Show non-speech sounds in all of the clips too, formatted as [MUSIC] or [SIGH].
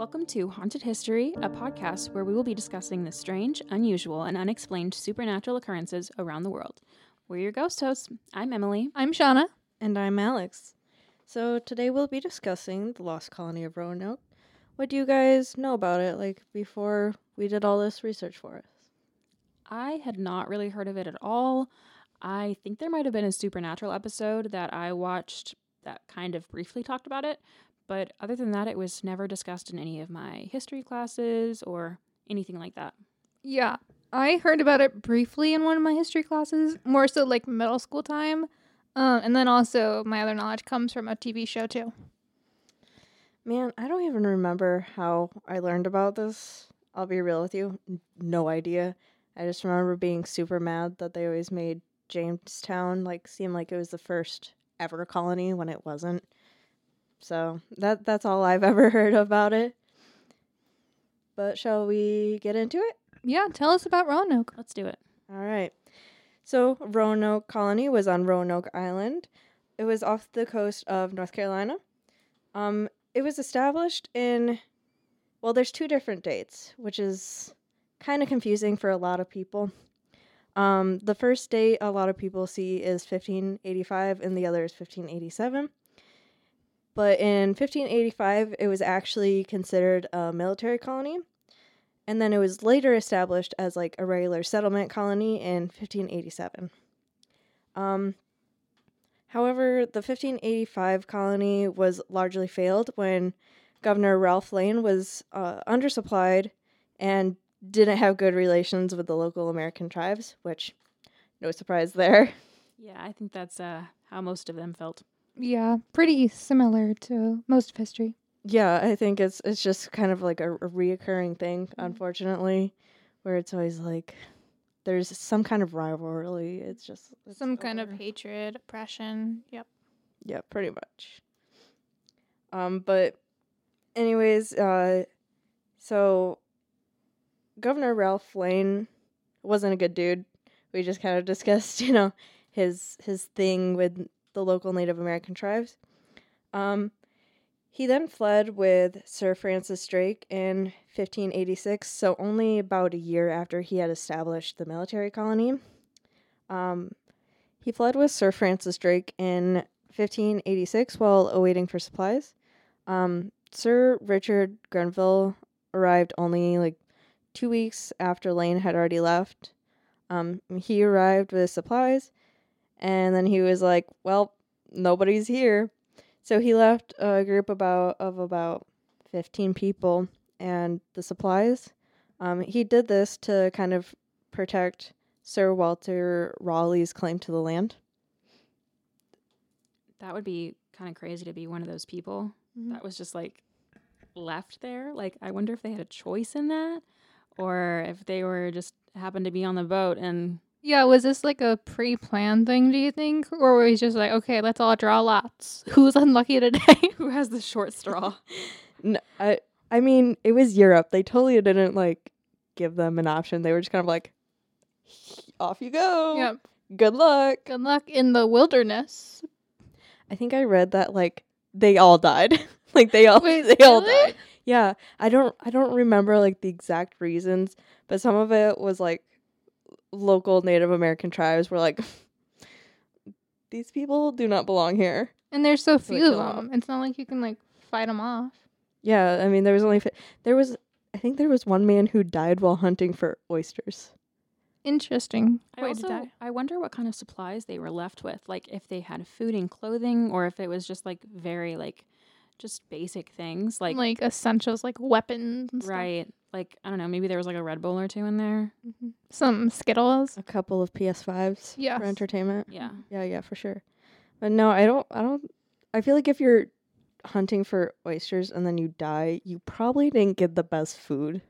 Welcome to Haunted History, a podcast where we will be discussing the strange, unusual, and unexplained supernatural occurrences around the world. We're your ghost hosts. I'm Emily. I'm Shauna. And I'm Alex. So today we'll be discussing the lost colony of Roanoke. What do you guys know about it, like before we did all this research for us? I had not really heard of it at all. I think there might have been a supernatural episode that I watched that kind of briefly talked about it, but other than that, it was never discussed in any of my history classes or anything like that. Yeah, I heard about it briefly in one of my history classes, more so like middle school time. Um, and then also my other knowledge comes from a TV show too. Man, I don't even remember how I learned about this. I'll be real with you. No idea. I just remember being super mad that they always made Jamestown like seem like it was the first ever colony when it wasn't. So that that's all I've [LAUGHS] ever heard about it. But shall we get into it? Yeah, tell us about Roanoke. Let's do it. All right. So Roanoke Colony was on Roanoke Island. It was off the coast of North Carolina. Um, it was established in well, there's two different dates, which is kind of confusing for a lot of people. Um, the first date a lot of people see is 1585, and the other is 1587. But in 1585, it was actually considered a military colony. And then it was later established as like a regular settlement colony in 1587. Um, however, the 1585 colony was largely failed when Governor Ralph Lane was uh, undersupplied and didn't have good relations with the local American tribes, which no surprise there. Yeah, I think that's uh, how most of them felt. Yeah, pretty similar to most of history. Yeah, I think it's it's just kind of like a, a reoccurring thing, unfortunately, where it's always like there's some kind of rivalry. It's just it's Some kind of hatred, oppression. Yep. Yeah, pretty much. Um, but anyways, uh, so Governor Ralph Lane wasn't a good dude. We just kind of [LAUGHS] discussed, you know, his his thing with the local Native American tribes. Um, he then fled with Sir Francis Drake in 1586, so only about a year after he had established the military colony. Um, he fled with Sir Francis Drake in 1586 while awaiting for supplies. Um, Sir Richard Grenville arrived only like two weeks after Lane had already left. Um, he arrived with supplies, and then he was like, "Well, nobody's here," so he left a group about of about fifteen people and the supplies. Um, he did this to kind of protect Sir Walter Raleigh's claim to the land. That would be kind of crazy to be one of those people Mhm. that was just like left there. Like, I wonder if they had a choice in that or if they were just happened to be on the boat and Yeah, was this like a pre planned thing, do you think? Or were we just like, okay, let's all draw lots? [LAUGHS] Who's unlucky today? [LAUGHS] who has the short straw? No, I I mean it was Europe. They totally didn't like give them an option. They were just kind of like, off you go. yep. Good luck. Good luck in the wilderness. I think I read that like they all died. [LAUGHS] like they all Wait, they all really? died. Yeah, I don't I don't remember like the exact reasons, but some of it was like local Native American tribes were like [LAUGHS] these people do not belong here. And there's so So few of kill 'em them. It's not like you can like fight them off. Yeah, I mean there was only fi- there was I think there was one man who died while hunting for oysters. Interesting. I way also to. I wonder what kind of supplies they were left with. Like if they had food and clothing or if it was just like very like just basic things like, Like, essentials, like weapons. And stuff. right. Like I don't know, maybe there was like a Red Bull or two in there. Mhm. Some Skittles. A couple of PS5s Yes. for entertainment. Yeah. Yeah, yeah, for sure. But no, I don't I don't I feel like if you're hunting for oysters and then you die, you probably didn't get the best food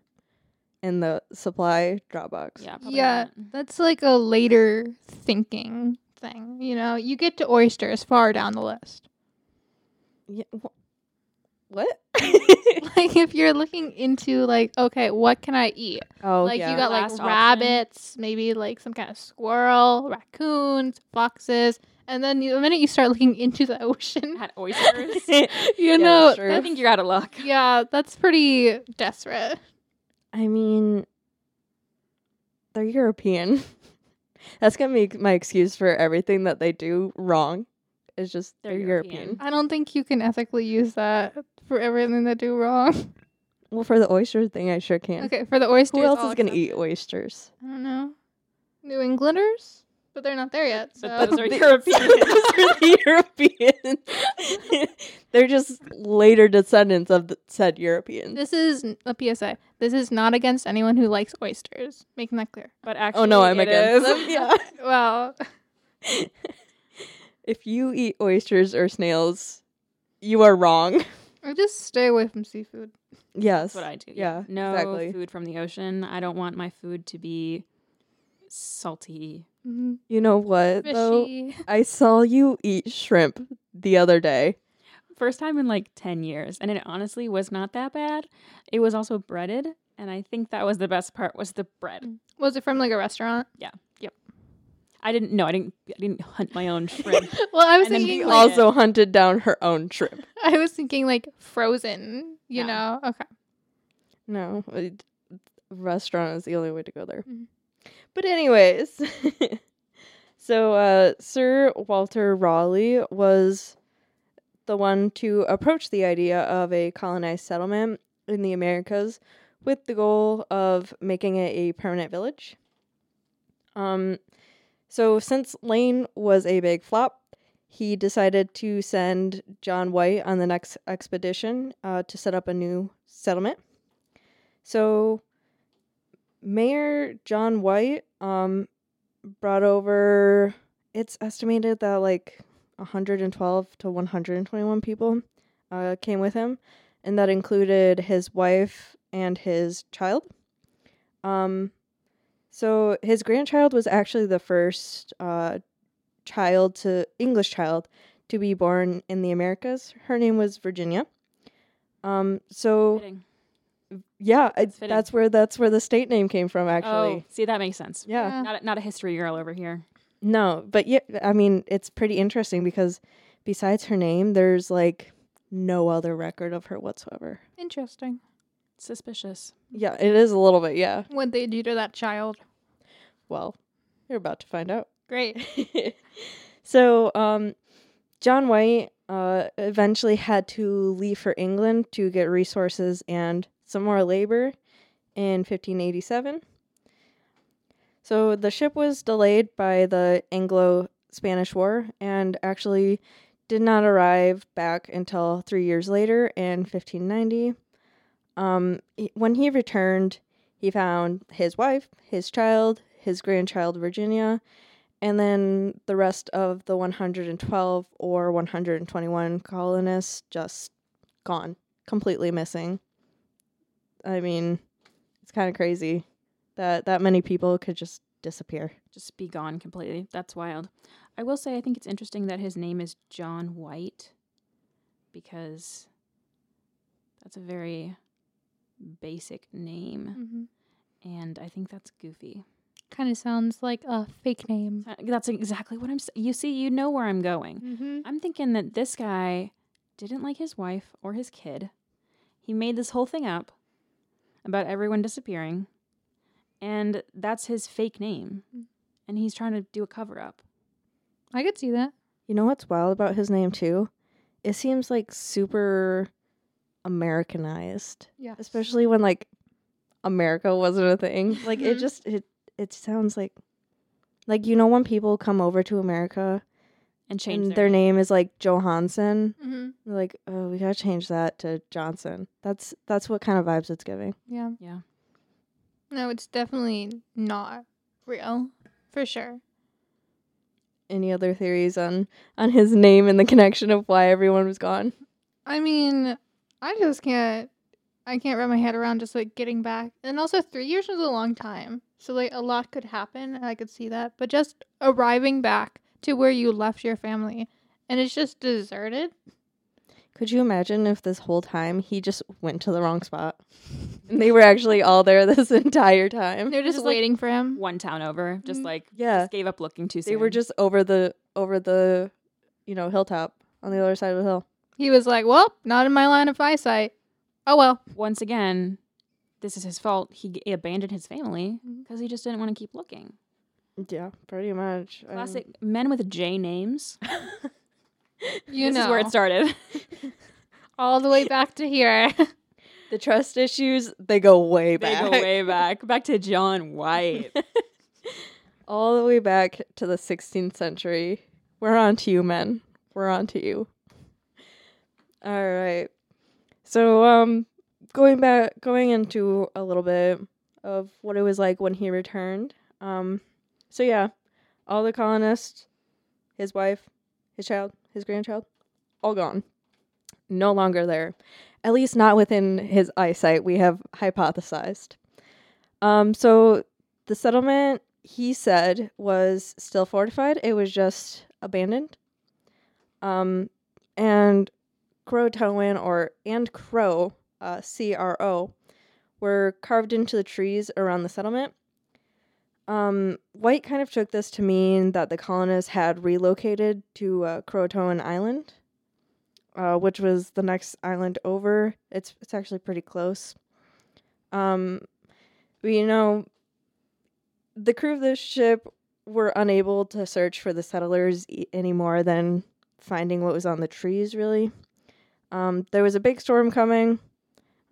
in the supply drop box. Yeah. probably Yeah, not. that's like a later thinking thing. You know, you get to oysters far down the list. Yeah, wh- what? [LAUGHS] [LAUGHS] like if you're looking into like, okay, what can I eat? oh, like yeah. you got like Last option. rabbits, maybe like some kind of squirrel, raccoons, foxes, and then the minute you start looking into the [LAUGHS] ocean, Had oysters. you Yeah, know. I think you're out of luck. yeah, that's pretty desperate. I mean, they're European. That's gonna be my excuse for everything that they do wrong. It's just they're, They're European. European. I don't think you can ethically use that for everything they do wrong. [LAUGHS] Well, for the oyster thing, I sure can. Okay, for the oysters. Who else is gonna eat oysters? I don't know. New Englanders, but they're not there yet. So. But those are [LAUGHS] They- European. [LAUGHS] those are the Europeans. they're just later descendants of the said Europeans. This is a PSA. This is not against anyone who likes oysters. Making that clear. But actually, oh no, I'm it against is. them. Yeah. Well, if you eat oysters or snails, you are wrong. [LAUGHS] I just stay away from seafood. Yes. That's what I do. Yeah, No exactly. food from the ocean. I don't want my food to be salty. Mm-hmm. You know what though? I saw you eat shrimp the other day. First time in like 10 years. And it honestly was not that bad. It was also breaded. And I think that was the best part was the bread. Was it from like a restaurant? I didn't know. I didn't I didn't hunt my own shrimp. [LAUGHS] Well, I was And thinking like, Also hunted down her own shrimp. [LAUGHS] I was thinking like frozen. You Yeah. know? Okay. No, it- restaurant is the only way to go there. Mhm. But anyways, [LAUGHS] so uh, Sir Walter Raleigh was the one to approach the idea of a colonized settlement in the Americas with the goal of making it a permanent village. Um, so since Lane was a big flop, he decided to send John White on the next expedition uh, to set up a new settlement. So Mayor John White um brought over it's estimated that like 112 to 121 people uh came with him and that included his wife and his child. Um so his grandchild was actually the first uh child to English child to be born in the Americas. Her name was Virginia. Um so Fitting. yeah, I, That's that's where that's where the state name came from. Actually, Oh, see, that makes sense. yeah. Yeah. Not a, not a history girl over here. No, but yeah, I mean, it's pretty interesting because besides her name, there's like no other record of her whatsoever. Interesting. Suspicious. Yeah, it is a little bit. Yeah. What they do to that child? Well, you're about to find out. Great. [LAUGHS] so, um, John White uh, eventually had to leave for England to get resources and some more labor in 1587. So the ship was delayed by the Anglo Spanish War and actually did not arrive back until three years later in 1590. Um, he- when he returned, he found his wife, his child, his grandchild Virginia, and then the rest of the 112 or 121 colonists just gone, completely missing. I mean, it's kind of crazy that that many people could just disappear. Just be gone completely. That's wild. I will say, I think it's interesting that his name is John White because that's a very basic name. hmm And I think that's goofy. Kind of sounds like a fake name. That's exactly what I'm saying. You see, you know where I'm going. Mm-hmm. I'm thinking that this guy didn't like his wife or his kid. He made this whole thing up about everyone disappearing. And that's his fake name. Mm. And he's trying to do a cover up. I could see that. You know what's wild about his name too? It seems like super Americanized, Yeah. especially when like America wasn't a thing. Like it Mhm. just it it sounds like like you know when people come over to America And change and their, their name is like Johansson, Mm-hmm. like, "Oh, we got to change that to Johnson." That's that's what kind of vibes it's giving. Yeah. Yeah. No, it's definitely not real. For sure. Any other theories on on his name and the connection of why everyone was gone? I mean, I just can't. I can't wrap my head around just like getting back. And also, three years was a long time. So, like, a lot could happen. and I could see that. But just arriving back to where you left your family and it's just deserted. Could you imagine if this whole time he just went to the wrong spot? And they were actually all there this [LAUGHS] entire time. They're just, Just, like, waiting for him. One town over, just Mm. like Yeah. just gave up looking too soon. They were just over the over the you know, hilltop on the other side of the hill. He was like, "Well, not in my line of eyesight." Oh well. once again, this is his fault. He g- abandoned his family because he just didn't want to keep looking. Yeah, pretty much. Um, Classic men with J names. [LAUGHS] You this know, is where it started. [LAUGHS] all the way back to here. [LAUGHS] the trust issues, they go way back. they back. go way back, back to John White. all the way back to the 16th century. We're on to you, men. We're on to you. All right. So, um, going back, going into a little bit of what it was like when he returned. Um, so yeah, all the colonists, his wife, his child, his grandchild, all gone. No longer there. At least not within his eyesight. We have hypothesized. Um, so the settlement he said was still fortified. It was just abandoned. Um, and Croatoan or and Crow, uh, C R O, were carved into the trees around the settlement. Um, White kind of took this to mean that the colonists had relocated to uh, Croatoan Island, uh, which was the next island over. It's it's actually pretty close. Um, but, you know, the crew of this ship were unable to search for the settlers e- any more than finding what was on the trees, really. Um, there was a big storm coming.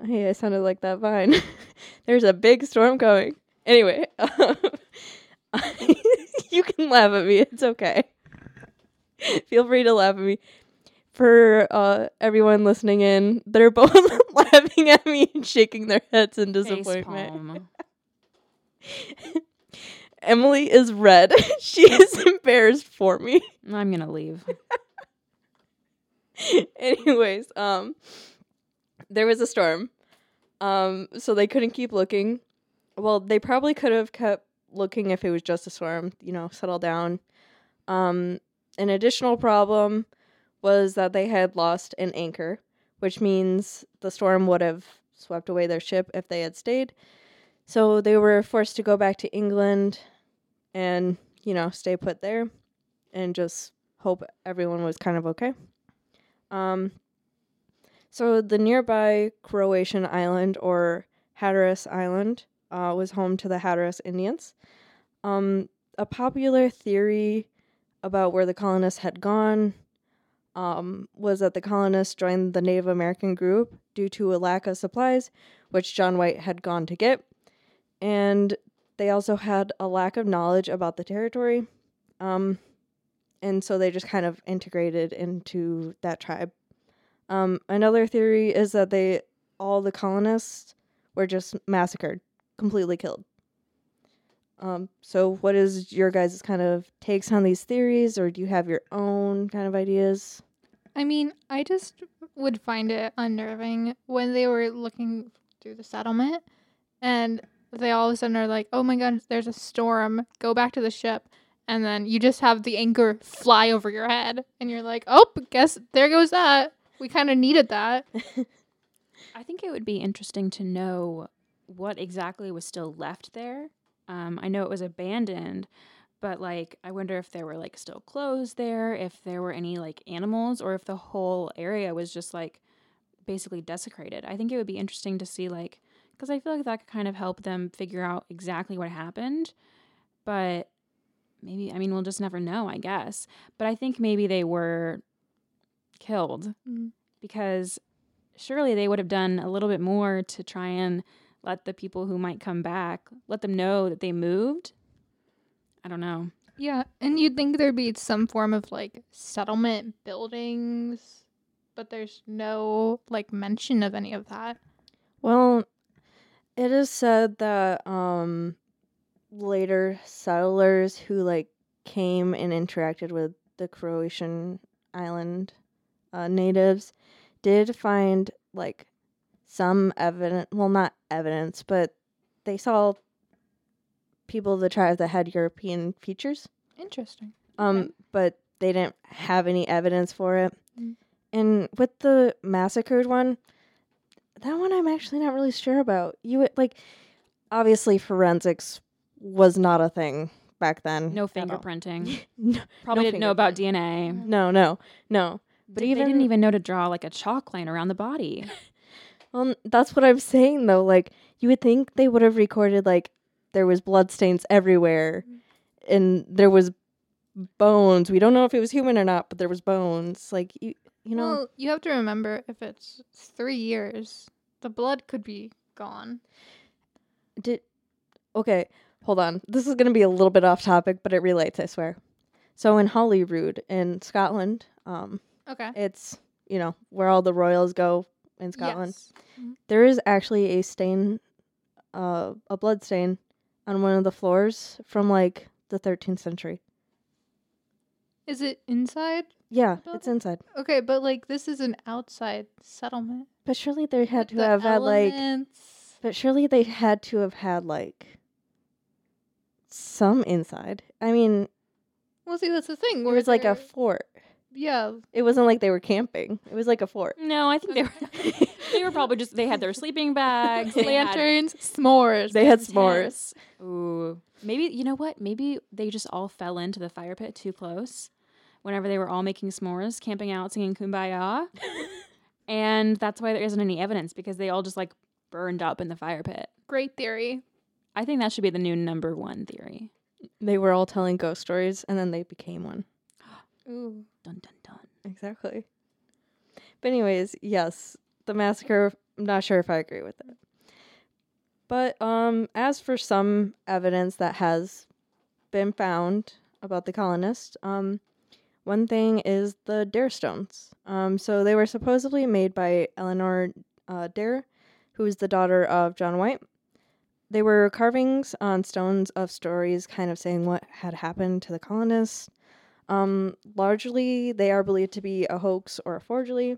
Hey, I sounded like that vine. [LAUGHS] There's a big storm coming. Anyway, [LAUGHS] [LAUGHS] you can laugh at me. It's okay. Feel free to laugh at me. For uh, everyone listening in, they're both laughing at me and shaking their heads in disappointment. Emily is red. she is embarrassed for me. I'm gonna leave. [LAUGHS] Anyways, um there was a storm. Um so they couldn't keep looking. Well, they probably could have kept looking if it was just a storm, you know, settle down. Um an additional problem was that they had lost an anchor, which means the storm would have swept away their ship if they had stayed. So they were forced to go back to England and, you know, stay put there and just hope everyone was kind of okay. Um, so the nearby Croatoan island or Hatteras Island uh, was home to the Hatteras Indians. Um, a popular theory about where the colonists had gone um, was that the colonists joined the Native American group due to a lack of supplies, which John White had gone to get. And they also had a lack of knowledge about the territory. Um, and so they just kind of integrated into that tribe. Um, another theory is that they all the colonists were just massacred, completely killed. Um, so what is your guys' kind of takes on these theories, or do you have your own kind of ideas? I mean, I just would find it unnerving when they were looking through the settlement and they all of a sudden are like, oh my god, there's a storm, go back to the ship. And then you just have the anchor fly over your head. And you're like, oh, guess there goes that. We kind of needed that. [LAUGHS] I think it would be interesting to know what exactly was still left there. Um, I know it was abandoned, but like, I wonder if there were like still clothes there, if there were any like animals, or if the whole area was just like basically desecrated. I think it would be interesting to see like, because I feel like that could kind of help them figure out exactly what happened. But maybe, I mean, we'll just never know, I guess. But I think maybe they were killed Mm. because surely they would have done a little bit more to try and let the people who might come back let them know that they moved i don't know Yeah. And you'd think there'd be some form of like settlement buildings, but there's no like mention of any of that. Well, it is said that um later settlers who like came and interacted with the Croatoan island uh, natives did find like some evidence, well not evidence, but they saw people of the tribe that had European features. Interesting. Um, Okay. but they didn't have any evidence for it. Mm. And with the massacred one, that one I'm actually not really sure about. You would like obviously forensics was not a thing back then. No fingerprinting. [LAUGHS] [LAUGHS] no, Probably No didn't know about. DNA. no, no, no. But But they even didn't even know to draw like a chalk line around the body. [LAUGHS] Well, that's what I'm saying though. Like you would think they would have recorded like there was bloodstains everywhere, and there was bones. We don't know if it was human or not, but there was bones. Like you, you know. well, you have to remember if it's three years, the blood could be gone. Did okay, hold on. This is gonna be a little bit off topic, but it relates, I swear. So in Holyrood in Scotland, um, Okay. it's you know where all the royals go in Scotland. Yes. There is actually a stain, uh, a blood stain on one of the floors from like the 13th century. Is it inside? Yeah, The it's inside. Okay, but like this is an outside settlement. But surely they had With to the have had like. But surely they had to have had like some inside. I mean, Well, see, that's the thing. it where was like a fort. yeah. It wasn't like they were camping. It was like a fort. No, I think they were [LAUGHS] [LAUGHS] they were probably just they had their sleeping bags, they had Lanterns, s'mores. They had s'mores. Ooh. Maybe you know what? Maybe they just all fell into the fire pit too close whenever they were all making s'mores, camping out, singing kumbaya. [LAUGHS] and that's why there isn't any evidence because they all just like burned up in the fire pit. Great theory. I think that should be the new number one theory. They were all telling ghost stories, and then they became one. [GASPS] Ooh. Dun dun dun. Exactly. But anyways, yes, the massacre. I'm not sure if I agree with it. But um, as for some evidence that has been found about the colonists, um, one thing is the Dare stones. Um, so they were supposedly made by Eleanor uh, Dare, who is the daughter of John White. They were carvings on stones of stories, kind of saying what had happened to the colonists. Um, largely, they are believed to be a hoax or a forgery,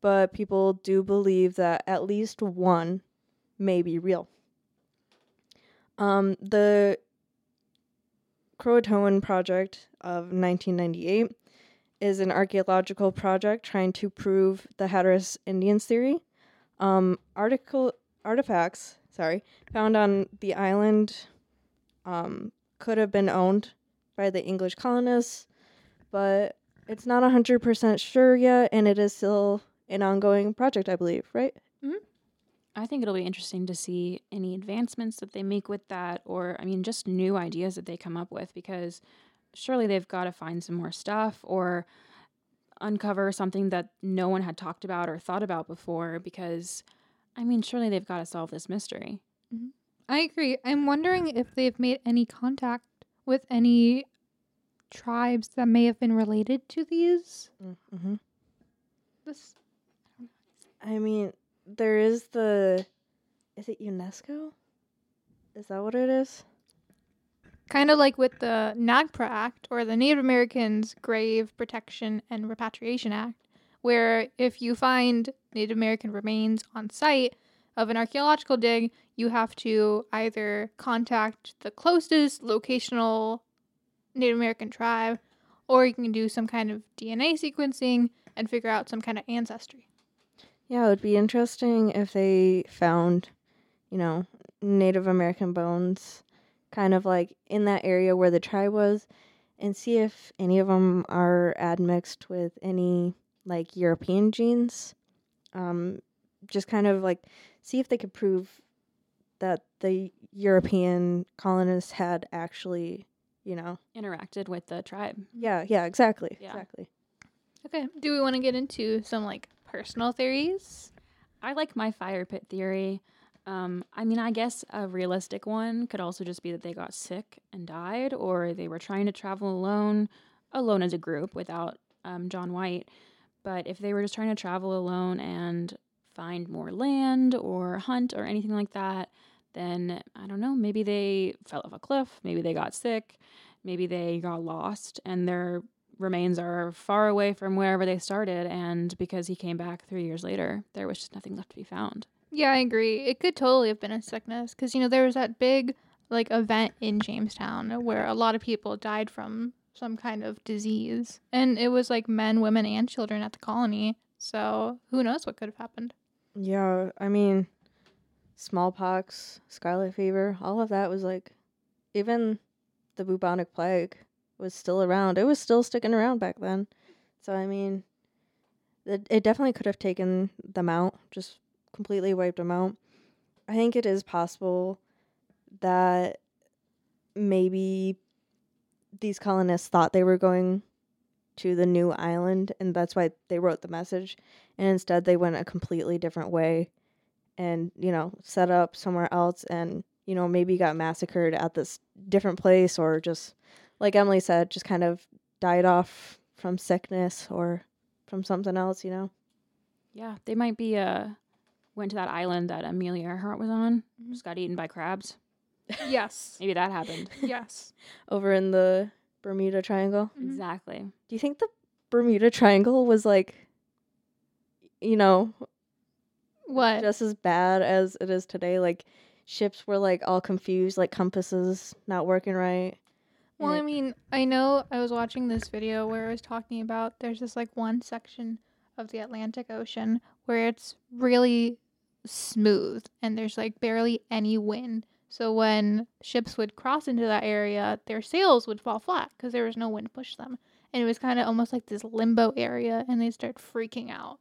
but people do believe that at least one may be real. Um, the Croatoan Project of 1998 is an archaeological project trying to prove the Hatteras Indians theory. Um, article artifacts, sorry, found on the island um, could have been owned by the English colonists, but it's not 100% sure yet, and it is still an ongoing project, I believe, right? I think it'll be interesting to see any advancements that they make with that, or I mean, just new ideas that they come up with, because surely they've got to find some more stuff or uncover something that no one had talked about or thought about before. Because, I mean, surely they've got to solve this mystery. I agree. I'm wondering if they've made any contact with any tribes that may have been related to these. Mm-hmm. This I mean, there is the. Is it UNESCO? Is that what it is? kind of like with the NAGPRA Act or the Native Americans Grave Protection and Repatriation Act, where if you find Native American remains on site of an archaeological dig, you have to either contact the closest locational Native American tribe or you can do some kind of DNA sequencing and figure out some kind of ancestry. Yeah, it would be interesting if they found, you know, Native American bones kind of like in that area where the tribe was and see if any of them are admixed with any like European genes. Um, just kind of like see if they could prove that the European colonists had actually, you know, Interacted with the tribe. yeah, yeah, exactly, Yeah. exactly. Okay, do we want to get into some like personal theories? I like my fire pit theory. Um, I mean, I guess a realistic one could also just be that they got sick and died, or they were trying to travel alone, alone as a group without um, John White. But if they were just trying to travel alone and find more land or hunt or anything like that, then I don't know, maybe they fell off a cliff, maybe they got sick, maybe they got lost, and their remains are far away from wherever they started. And because he came back three years later, there was just nothing left to be found. Yeah, I agree. It could totally have been a sickness because you know there was that big like event in Jamestown where a lot of people died from some kind of disease. And it was like men, women, and children at the colony. So who knows what could have happened? Yeah, I mean, smallpox, scarlet fever, all of that was like, even the bubonic plague was still around. It was still sticking around back then. So, I mean, it, it definitely could have taken them out, just completely wiped them out. I think it is possible that maybe these colonists thought they were going to the new island and that's why they wrote the message and instead they went a completely different way and you know set up somewhere else and you know maybe got massacred at this different place or just like Emily said just kind of died off from sickness or from something else you know Yeah, they might be uh went to that island that Amelia Earhart was on. Mhm. Just got eaten by crabs. Yes. [LAUGHS] Maybe that happened. [LAUGHS] yes. over in the Bermuda Triangle Mhm. Exactly. do you think the Bermuda Triangle was like you know What? just as bad as it is today like ships were like all confused like compasses not working right Well, I mean, I know I was watching this video where I was talking about there's this like one section of the Atlantic Ocean where it's really smooth and there's like barely any wind. So when ships would cross into that area, their sails would fall flat because there was no wind to push them. And it was kind of almost like this limbo area and they start freaking out.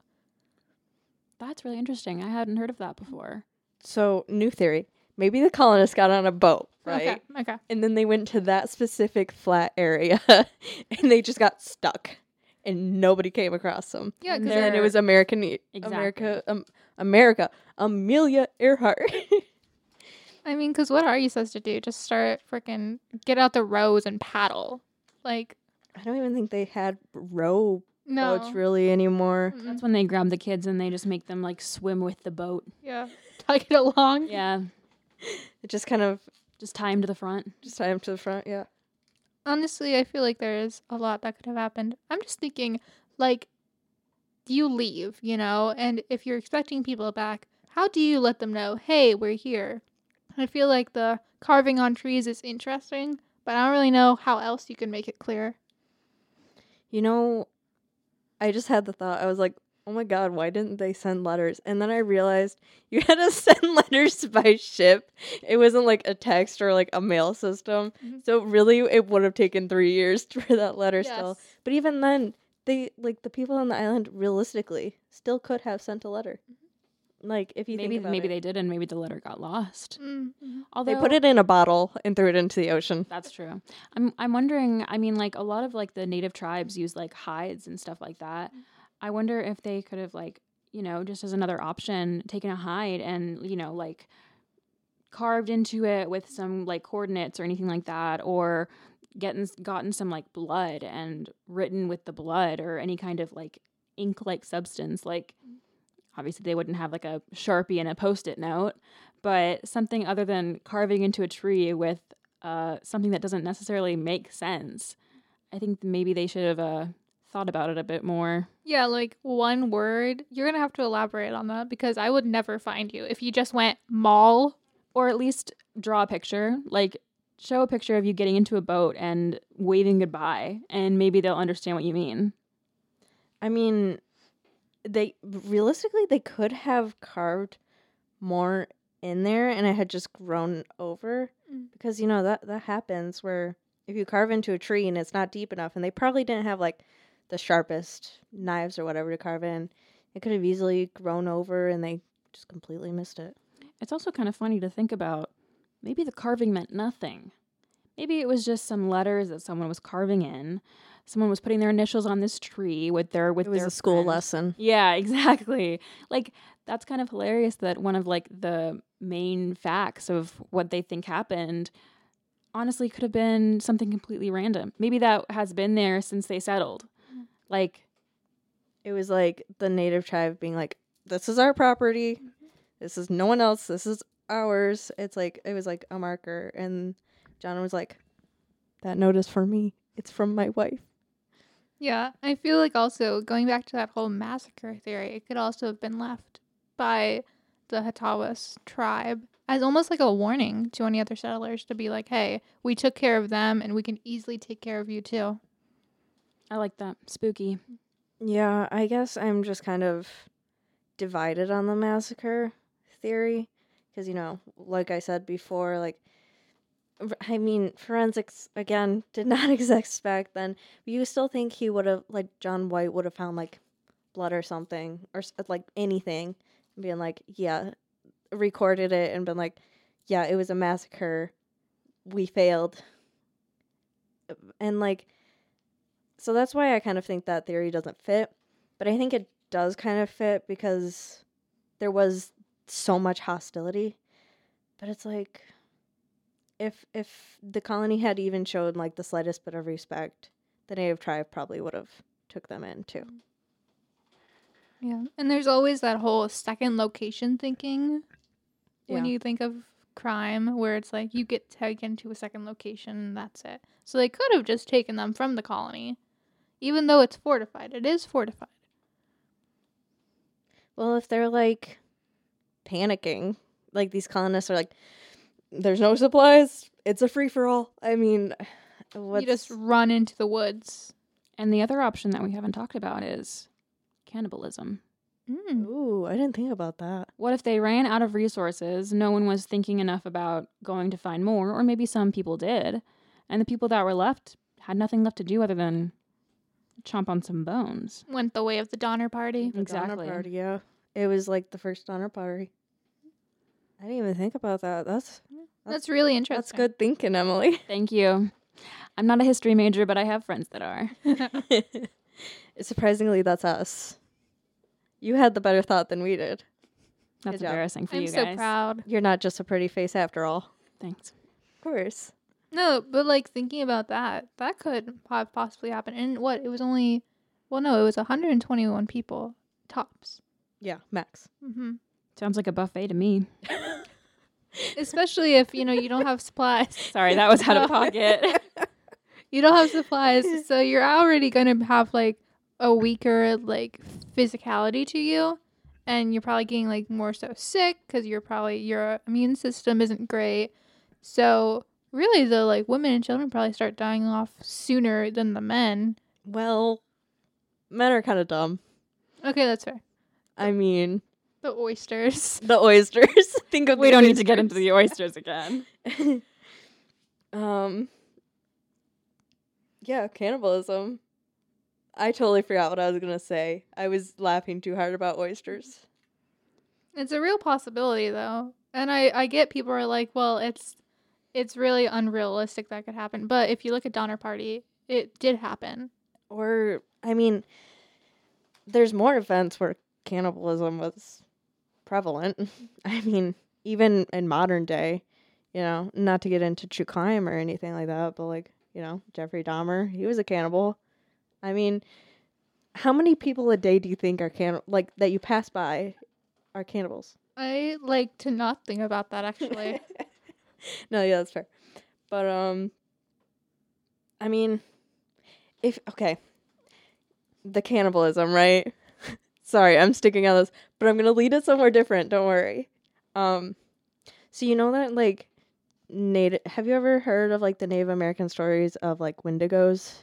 That's really interesting. I hadn't heard of that before. So, new theory. Maybe the colonists got on a boat, right? Okay. Okay. And then they went to that specific flat area [LAUGHS] and they just got stuck and nobody came across them. Yeah, because then it was American Exactly. America um, America Amelia Earhart. [LAUGHS] I mean, because what are you supposed to do? Just start freaking get out the rows and paddle. Like, I don't even think they had row no. boats really anymore. Mm-mm. That's when they grab the kids and they just make them like swim with the boat. Yeah. [LAUGHS] Tug it along. Yeah. [LAUGHS] It just kind of Just tie them to the front. just tie them to the front, yeah. Honestly, I feel like there is a lot that could have happened. I'm just thinking, like, do you leave, you know, and if you're expecting people back, how do you let them know, hey, we're here? I feel like the carving on trees is interesting, but I don't really know how else you can make it clear. You know, I just had the thought. I was like, "Oh my god, why didn't they send letters?" And then I realized [LAUGHS] you had to [LAUGHS] send letters by ship. It wasn't like a text or like a mail system. Mhm. So really, it would have taken three years [LAUGHS] for that letter still. But even then, they like the people on the island realistically still could have sent a letter. Like if you maybe maybe it. they did and maybe the letter got lost. Mm-hmm. Although they put it in a bottle and threw it into the ocean. That's true. I'm I'm wondering, I mean like a lot of like the native tribes use like hides and stuff like that. I wonder if they could have like, you know, just as another option, taken a hide and, you know, like carved into it with some like coordinates or anything like that or getting gotten some like blood and written with the blood or any kind of like ink like substance like obviously they wouldn't have like a sharpie and a post-it note but something other than carving into a tree with uh, something that doesn't necessarily make sense i think maybe they should have uh, thought about it a bit more Yeah, like one word. You're going to have to elaborate on that because I would never find you if you just went mall. or at least draw a picture like show a picture of you getting into a boat and waving goodbye and maybe they'll understand what you mean I mean, they realistically they could have carved more in there, and it had just grown over Mm. because you know that that happens where if you carve into a tree and it's not deep enough, and they probably didn't have like the sharpest knives or whatever to carve in, it could have easily grown over, and they just completely missed it. It's also kind of funny to think about. Maybe the carving meant nothing. Maybe it was just some letters that someone was carving in. Someone was putting their initials on this tree with their with It was their a school friend. lesson. Yeah, [LAUGHS] exactly. Like that's kind of hilarious that one of like the main facts of what they think happened honestly could have been something completely random. Maybe that has been there since they settled. Mm. Like It was like the native tribe being like, "This is our property. Mm-hmm. This is no one else. This is ours." It's like it was like a marker, and John was like, "That note is for me. It's from my wife." Yeah, I feel like also going back to that whole massacre theory, it could also have been left by the Hatteras tribe as almost like a warning to any other settlers to be like, hey, we took care of them and we can easily take care of you too. I like that. Spooky. Yeah, I guess I'm just kind of divided on the massacre theory because you know, like I said before, like r- I mean, forensics again [LAUGHS] did not [LAUGHS] expect then. But you still think he would have like John White would have found like blood or something or like anything, and being like, yeah, recorded it and been like, yeah, it was a massacre. We failed. Uh, and like so that's why I kind of think that theory doesn't fit, but I think it does kind of fit because there was so much hostility. But it's like if if the colony had even showed like the slightest bit of respect, the native tribe probably would have took them in too. Yeah. And there's always that whole second location thinking when you think of crime, where it's like you get taken to a second location and that's it. So they could have just taken them from the colony, even though it's fortified. It is fortified. Well, if they're like panicking, like these colonists are like, "There's no supplies. It's a free for all." I mean, what's You just run into the woods. And the other option that we haven't talked about is cannibalism. Mm. Ooh, I didn't think about that. What if they ran out of resources? No one was thinking enough about going to find more, or maybe some people did, and the people that were left had nothing left to do other than chomp on some bones. Went the way of the Donner Party. The Donner Party, yeah. It was like the first Donner Party. I didn't even think about that. That's That's really interesting. that's good thinking, Emily. [LAUGHS] Thank you. I'm not a history major, but I have friends that are. [LAUGHS] Surprisingly, that's us. You had the better thought than we did. That's Good job. embarrassing for I'm you so proud. You're not just a pretty face after all. Thanks. Of course. No, but like thinking about that, that could have possibly happen. And what? It was only, well, no, it was 121 people tops. Yeah, Max. hmm Sounds like a buffet to me. [LAUGHS] Especially if you know you don't have supplies. [LAUGHS] Sorry, that was out of [LAUGHS] pocket. You don't have supplies, so you're already gonna have like a weaker like physicality to you, and you're probably getting like more so sick because you're probably your immune system isn't great. So really, the like women and children probably start dying off sooner than the men. Well, men are kind of dumb. Okay, that's fair. I mean, The oysters. [LAUGHS] the oysters. [LAUGHS] Think of we don't need to get into the oysters again. [LAUGHS] um. Yeah, cannibalism. I totally forgot what I was gonna say. I was laughing too hard about oysters. It's a real possibility though. And I I get people are like, well, it's it's really unrealistic that could happen. But if you look at Donner Party, it did happen. Or, I mean, there's more events where cannibalism was prevalent. [LAUGHS] I mean, even in modern day, you know, not to get into true crime or anything like that, but like, you know, Jeffrey Dahmer, he was a cannibal. I mean, how many people a day do you think are can like that you pass by are cannibals? I like to not think about that actually. [LAUGHS] no, yeah, that's fair. But um I mean if okay. The cannibalism, right? Sorry, I'm sticking on this, but I'm gonna lead it somewhere different, don't worry. Um so you know that like native have you ever heard of like the Native American stories of like Wendigos?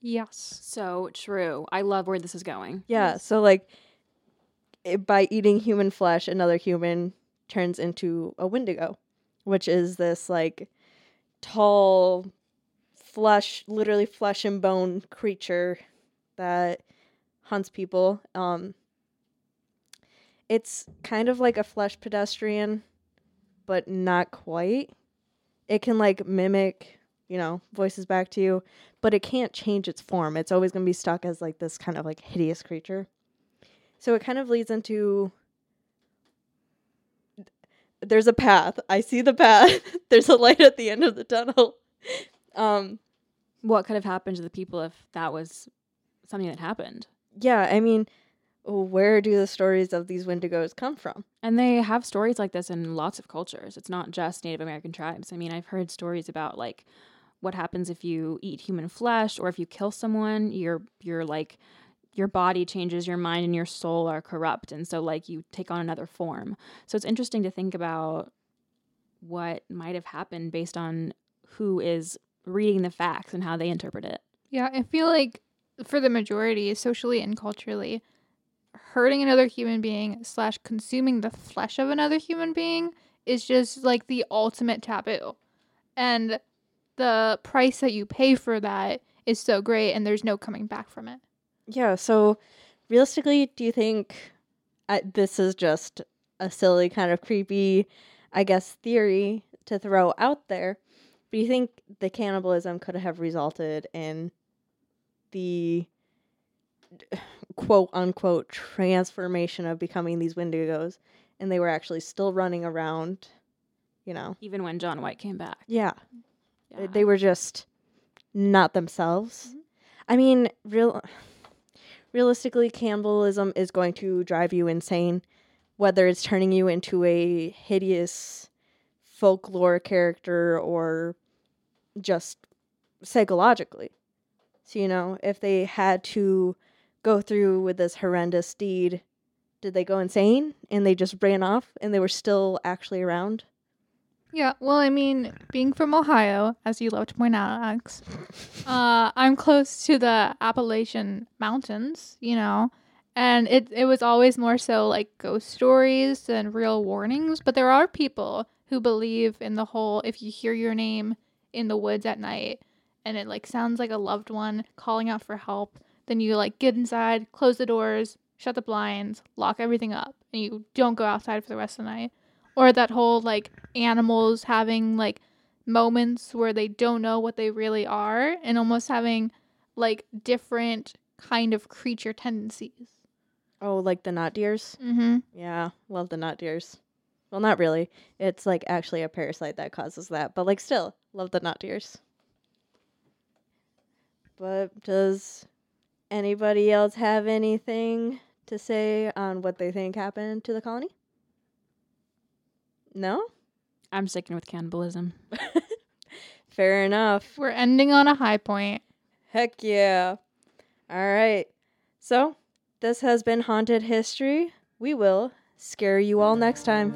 yes. So true. I love where this is going. Yeah, Yes. so like i by eating human flesh, another human turns into a Wendigo, which is this like tall, flesh, literally flesh and bone creature that hunts people. Um, it's kind of like a flesh pedestrian, but not quite. It can like mimic, you know, voices back to you, but it can't change its form. It's always going to be stuck as like this kind of like hideous creature. So it kind of leads into there's a path. I see the path. [LAUGHS] there's a light at the end of the tunnel. [LAUGHS] Um What could have happened to the people if that was something that happened? yeah, I mean, where do the stories of these Wendigos come from? And they have stories like this in lots of cultures. It's not just Native American tribes. I mean, I've heard stories about like what happens if you eat human flesh or if you kill someone, your your like your body changes, your mind and your soul are corrupt and so like you take on another form. So it's interesting to think about what might have happened based on who is reading the facts and how they interpret it. Yeah, I feel like for the majority, socially and culturally, hurting another human being slash consuming the flesh of another human being is just like the ultimate taboo. And the price that you pay for that is so great and there's no coming back from it. Yeah, so realistically, do you think uh, this is just a silly, kind of creepy, I guess, theory to throw out there? But do you think the cannibalism could have resulted in the quote unquote transformation of becoming these Wendigos and they were actually still running around, you know? Even when John White came back. Yeah. Yeah. They were just not themselves. Mhm. I mean, real realistically, cannibalism is going to drive you insane, whether it's turning you into a hideous folklore character or just psychologically. So, you know, if they had to go through with this horrendous deed, did they go insane and they just ran off and they were still actually around? Yeah, well, I mean, being from Ohio, as you love to point out, Alex, uh, I'm close to the Appalachian Mountains, you know, and it it was always more so like ghost stories than real warnings. But there are people who believe in the whole if you hear your name in the woods at night and it like sounds like a loved one calling out for help, then you like get inside, close the doors, shut the blinds, lock everything up, and you don't go outside for the rest of the night. Or that whole like animals having like moments where they don't know what they really are and almost having like different kind of creature tendencies. Oh, like the not deers? Mm-hmm. Yeah, love the nut deers. Well, not really. It's like actually a parasite that causes that, but like still, love the nut deers. But does anybody else have anything to say on what they think happened to the colony? No? I'm sticking with cannibalism. [LAUGHS] Fair enough. We're ending on a high point. Heck yeah. All right. So, this has been Haunted History. We will scare you all next time.